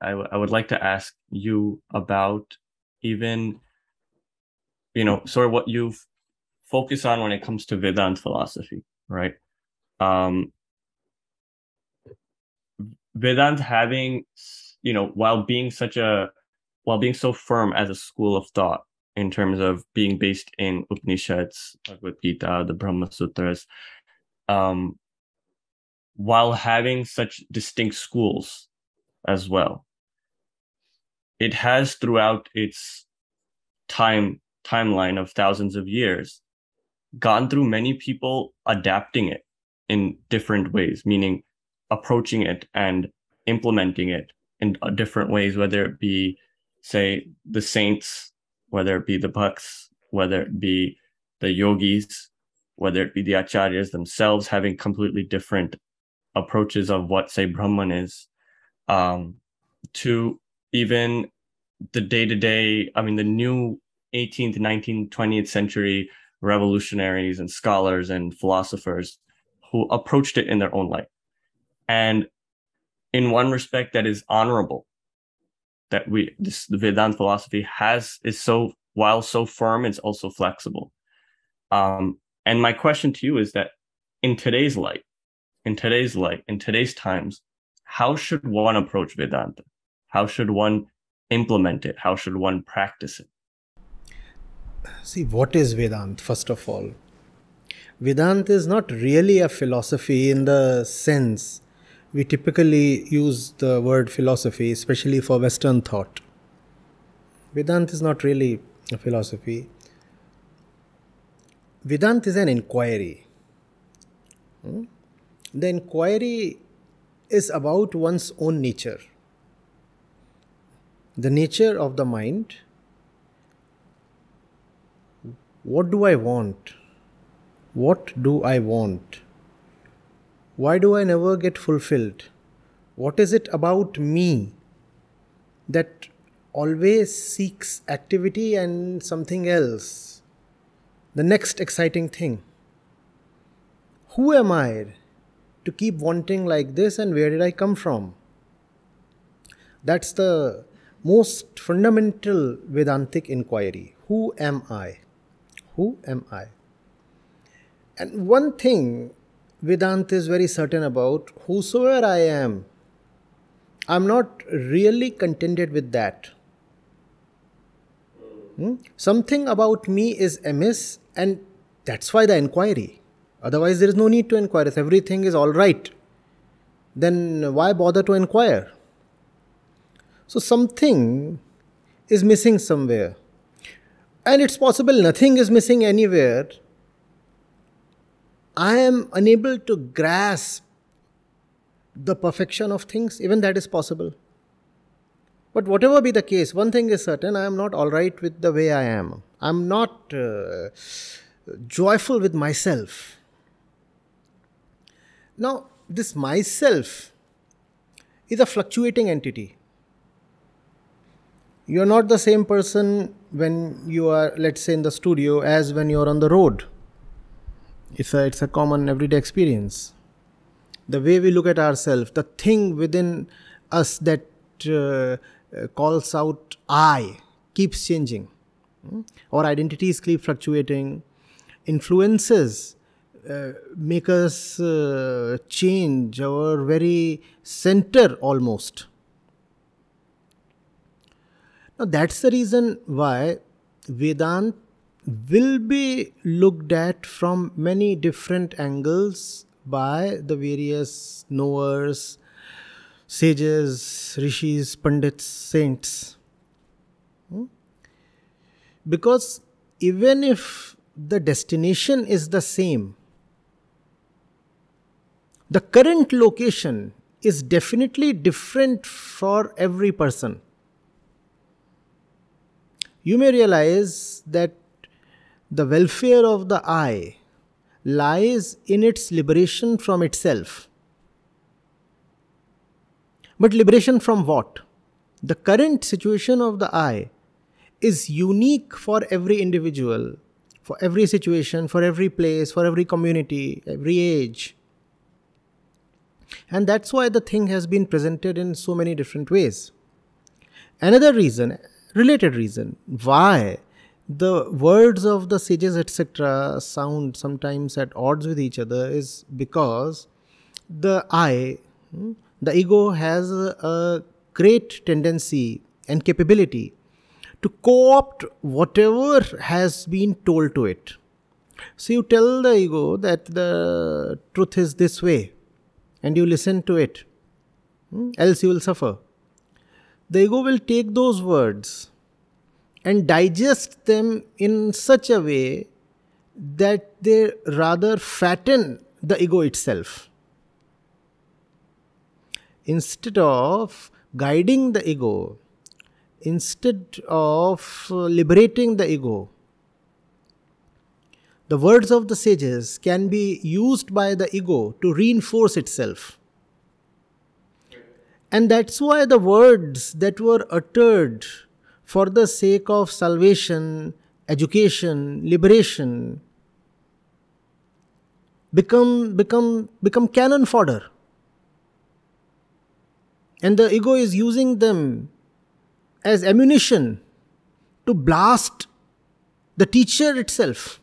I, w- I would like to ask you about even, you know, sort of what you focus on when it comes to Vedanta philosophy, right? Um, Vedanta having, you know, while being such a, while being so firm as a school of thought in terms of being based in Upanishads, Bhagavad Gita, the Brahma Sutras, um, while having such distinct schools as well. It has throughout its time timeline of thousands of years gone through many people adapting it in different ways, meaning approaching it and implementing it in uh, different ways, whether it be, say, the saints, whether it be the bhakts, whether it be the yogis, whether it be the acharyas themselves having completely different approaches of what say brahman is um, to even the day-to-day i mean the new 18th 19th 20th century revolutionaries and scholars and philosophers who approached it in their own light. And in one respect that is honorable that we this the vedanta philosophy has is so while so firm it's also flexible. Um, and my question to you is that in today's light in today's light, in today's times, how should one approach Vedanta? How should one implement it? How should one practice it? See, what is Vedanta, first of all? Vedanta is not really a philosophy in the sense we typically use the word philosophy, especially for Western thought. Vedanta is not really a philosophy. Vedanta is an inquiry. Hmm? the inquiry is about one's own nature, the nature of the mind. What do I want? What do I want? Why do I never get fulfilled? What is it about me that always seeks activity and something else? The next exciting thing. Who am I to keep wanting like this and where did I come from? That's the most fundamental Vedantic inquiry. Who am I? Who am I? And one thing Vedanta is very certain about whosoever I am, I'm not really contented with that. Hmm? Something about me is amiss, and that's why the inquiry. Otherwise, there is no need to inquire. If everything is all right, then why bother to inquire? So, something is missing somewhere. And it's possible nothing is missing anywhere. I am unable to grasp the perfection of things, even that is possible. But whatever be the case, one thing is certain I am not all right with the way I am. I am not uh, joyful with myself. Now, this myself is a fluctuating entity. You are not the same person when you are, let's say, in the studio as when you are on the road. It's a, it's a common everyday experience. The way we look at ourselves, the thing within us that uh, calls out I, keeps changing. Hmm? Our identities keep fluctuating. Influences make us uh, change our very center almost. Now, that's the reason why Vedant will be looked at from many different angles by the various knowers, sages, rishis, pandits, saints. Hmm? Because even if the destination is the same, the current location is definitely different for every person. You may realize that the welfare of the I lies in its liberation from itself. But liberation from what? The current situation of the I is unique for every individual, for every situation, for every place, for every community, every age. And that's why the thing has been presented in so many different ways. Another reason, related reason, why the words of the sages, etc., sound sometimes at odds with each other is because the I, hmm, the ego, has a, great tendency and capability to co opt whatever has been told to it. So you tell the ego that the truth is this way and you listen to it, hmm, else you will suffer. The ego will take those words and digest them in such a way that they rather fatten the ego itself. Instead of guiding the ego, instead of liberating the ego, the words of the sages can be used by the ego to reinforce itself. And that's why the words that were uttered for the sake of salvation, education, liberation, become, become, become cannon fodder. And the ego is using them as ammunition to blast the teacher itself.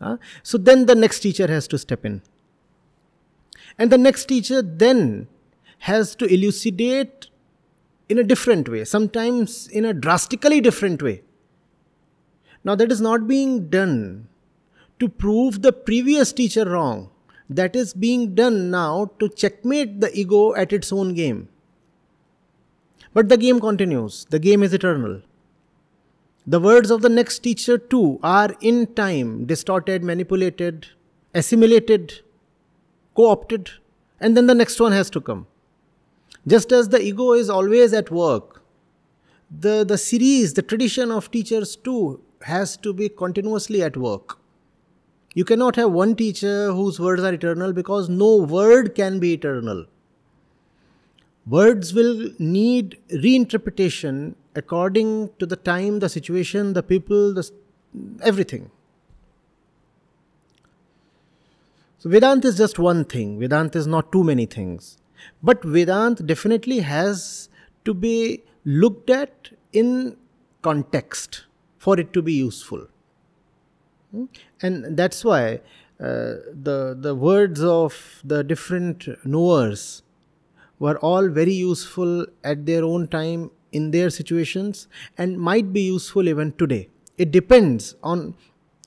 Uh, so then the next teacher has to step in. And the next teacher then has to elucidate in a different way, sometimes in a drastically different way. Now, that is not being done to prove the previous teacher wrong. That is being done now to checkmate the ego at its own game. But the game continues, the game is eternal. The words of the next teacher, too, are in time distorted, manipulated, assimilated, co opted, and then the next one has to come. Just as the ego is always at work, the, the series, the tradition of teachers too has to be continuously at work. You cannot have one teacher whose words are eternal because no word can be eternal. Words will need reinterpretation according to the time, the situation, the people, the, everything. So, Vedanta is just one thing, Vedanta is not too many things. But Vedant definitely has to be looked at in context for it to be useful. Hmm? And that's why uh, the, the words of the different knowers were all very useful at their own time in their situations and might be useful even today. It depends on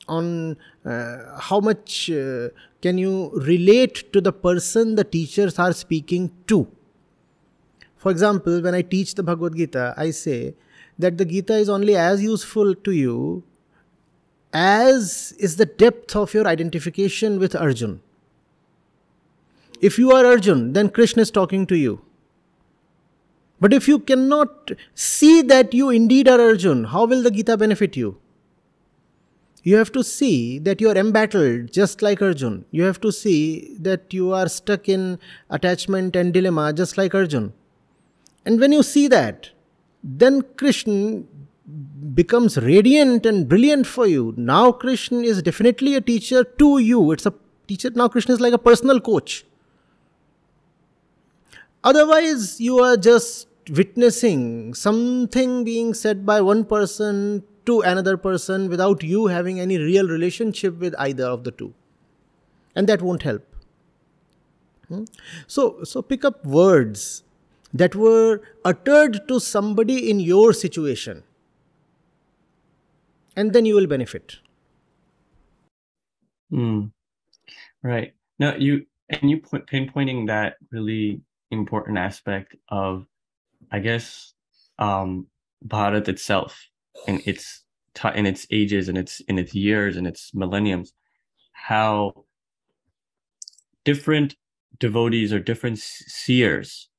on uh, how much uh, can you relate to the person the teachers are speaking to. For example, when I teach the Bhagavad Gita, I say that the Gita is only as useful to you as is the depth of your identification with Arjun. If you are Arjun, then Krishna is talking to you. But if you cannot see that you indeed are Arjun, how will the Gita benefit you? You have to see that you are embattled just like Arjun. You have to see that you are stuck in attachment and dilemma just like Arjun. And when you see that, then Krishna becomes radiant and brilliant for you. Now Krishna is definitely a teacher to you. It's a teacher. Now Krishna is like a personal coach. Otherwise, you are just witnessing something being said by one person to another person without you having any real relationship with either of the two. And that won't help. Hmm? So, so pick up words that were uttered to somebody in your situation, and then you will benefit. Mm. Right. Now you and you point, pinpointing that really important aspect of, I guess, um, Bharat itself in its in its ages and its in its years and its millenniums, how different devotees or different seers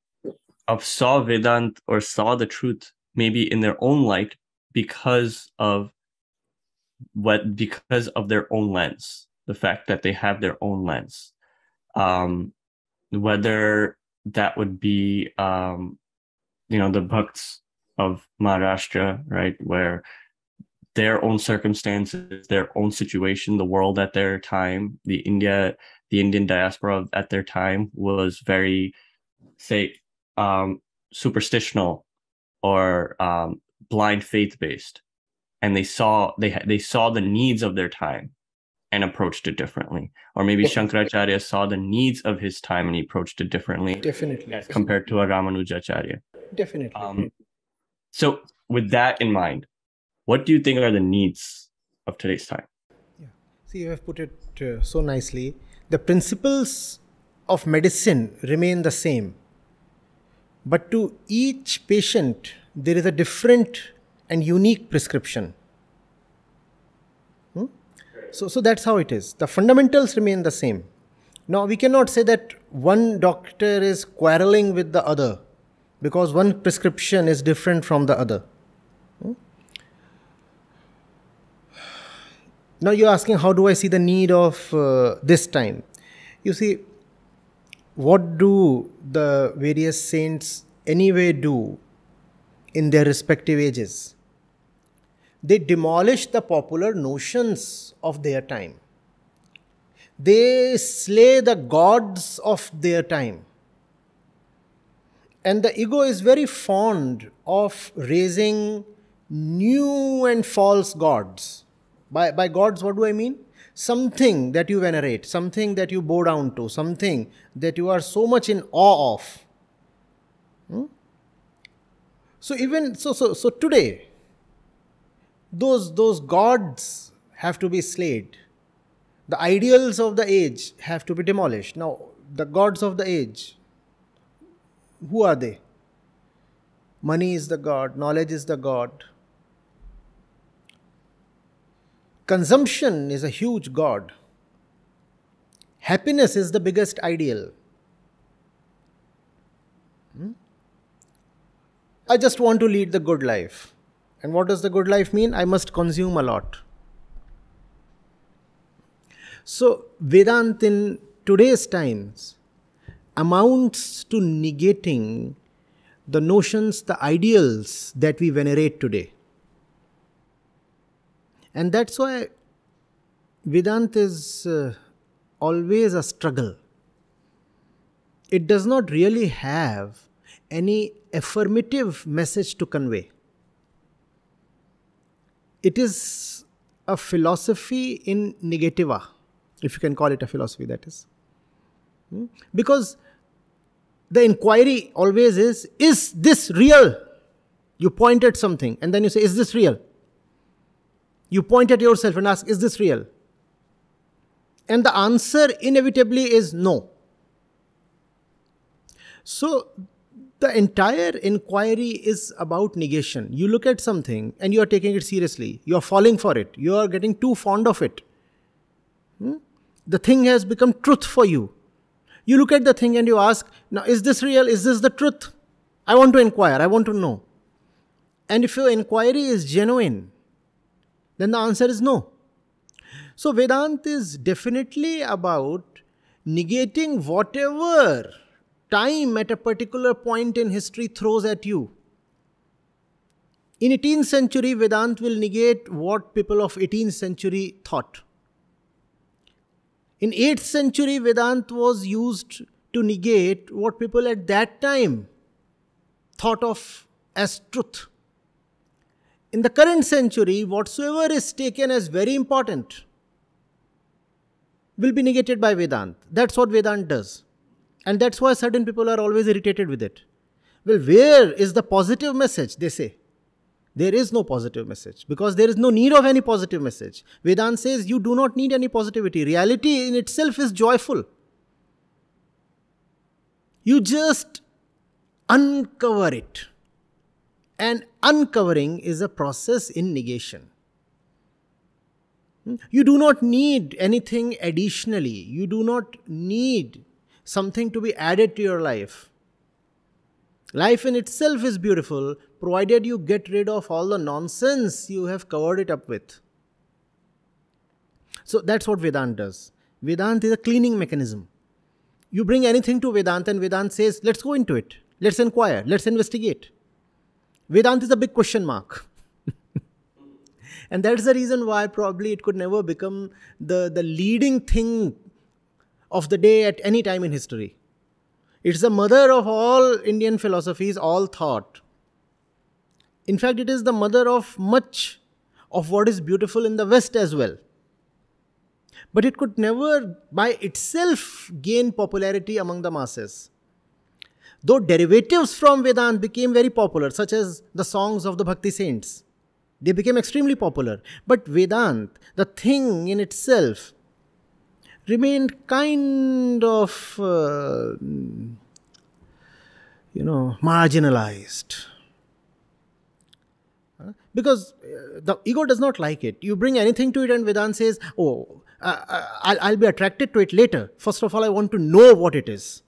of saw Vedant or saw the truth maybe in their own light because of what because of their own lens the fact that they have their own lens. Um whether that would be um you know the bhakts of Maharashtra, right, where their own circumstances, their own situation, the world at their time, the India, the Indian diaspora at their time was very, say, um, superstitional or um, blind faith based and they saw they they saw the needs of their time and approached it differently or maybe Definitely. shankaracharya saw the needs of his time and he approached it differently Definitely. as compared to a ramanujacharya Definitely. Um, so with that in mind what do you think are the needs of today's time yeah see you have put it uh, so nicely the principles of medicine remain the same but to each patient, there is a different and unique prescription. So, so that's how it is. The fundamentals remain the same. Now, we cannot say that one doctor is quarreling with the other because one prescription is different from the other. Hmm? Now, you're asking, how do I see the need of uh, this time? You see, what do the various saints anyway do in their respective ages? They demolish the popular notions of their time. They slay the gods of their time. And the ego is very fond of raising new and false gods. By, by gods, what do I mean? something that you venerate, something that you bow down to, something that you are so much in awe of. Hmm? So even so, so so today, those those gods have to be slayed. The ideals of the age have to be demolished. Now, the gods of the age, who are they? Money is the god, knowledge is the god, Consumption is a huge god. Happiness is the biggest ideal. Hmm? I just want to lead the good life. And what does the good life mean? I must consume a lot. So, Vedanta in today's times amounts to negating the notions, the ideals that we venerate today. And that's why Vedanta is uh, always a struggle. It does not really have any affirmative message to convey. It is a philosophy in negativa, if you can call it a philosophy, that is. Hmm? Because the inquiry always is is this real? You point at something and then you say, is this real? You point at yourself and ask, Is this real? And the answer inevitably is no. So, the entire inquiry is about negation. You look at something and you are taking it seriously. You are falling for it. You are getting too fond of it. Hmm? The thing has become truth for you. You look at the thing and you ask, Now, is this real? Is this the truth? I want to inquire. I want to know. And if your inquiry is genuine, then the answer is no. So, Vedanta is definitely about negating whatever time at a particular point in history throws at you. In 18th century, Vedant will negate what people of 18th century thought. In 8th century, Vedant was used to negate what people at that time thought of as truth. In the current century, whatsoever is taken as very important will be negated by Vedant. That's what Vedant does. And that's why certain people are always irritated with it. Well, where is the positive message? They say. There is no positive message because there is no need of any positive message. Vedanta says you do not need any positivity. Reality in itself is joyful. You just uncover it. And uncovering is a process in negation. Hmm? You do not need anything additionally. You do not need something to be added to your life. Life in itself is beautiful, provided you get rid of all the nonsense you have covered it up with. So that's what Vedanta does. Vedanta is a cleaning mechanism. You bring anything to Vedanta, and Vedanta says, let's go into it. Let's inquire. Let's investigate. Vedanta is a big question mark. and that's the reason why probably it could never become the, the leading thing of the day at any time in history. It's the mother of all Indian philosophies, all thought. In fact, it is the mother of much of what is beautiful in the West as well. But it could never by itself gain popularity among the masses. Though derivatives from Vedant became very popular, such as the songs of the Bhakti saints, they became extremely popular. But Vedant, the thing in itself, remained kind of, uh, you know, marginalized. Because uh, the ego does not like it. You bring anything to it, and Vedan says, Oh, uh, uh, I'll, I'll be attracted to it later. First of all, I want to know what it is.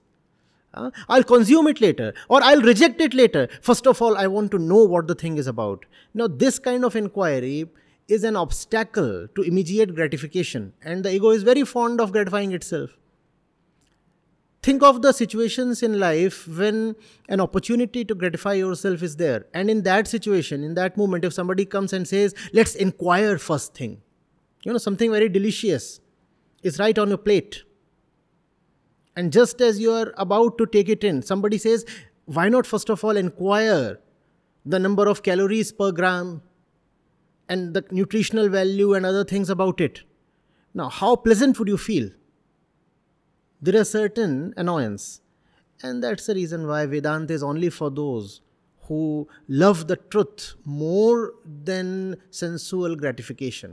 Uh, I'll consume it later or I'll reject it later. First of all, I want to know what the thing is about. Now, this kind of inquiry is an obstacle to immediate gratification, and the ego is very fond of gratifying itself. Think of the situations in life when an opportunity to gratify yourself is there. And in that situation, in that moment, if somebody comes and says, Let's inquire first thing, you know, something very delicious is right on your plate. And just as you are about to take it in, somebody says, Why not first of all inquire the number of calories per gram and the nutritional value and other things about it? Now, how pleasant would you feel? There is certain annoyance. And that's the reason why Vedanta is only for those who love the truth more than sensual gratification.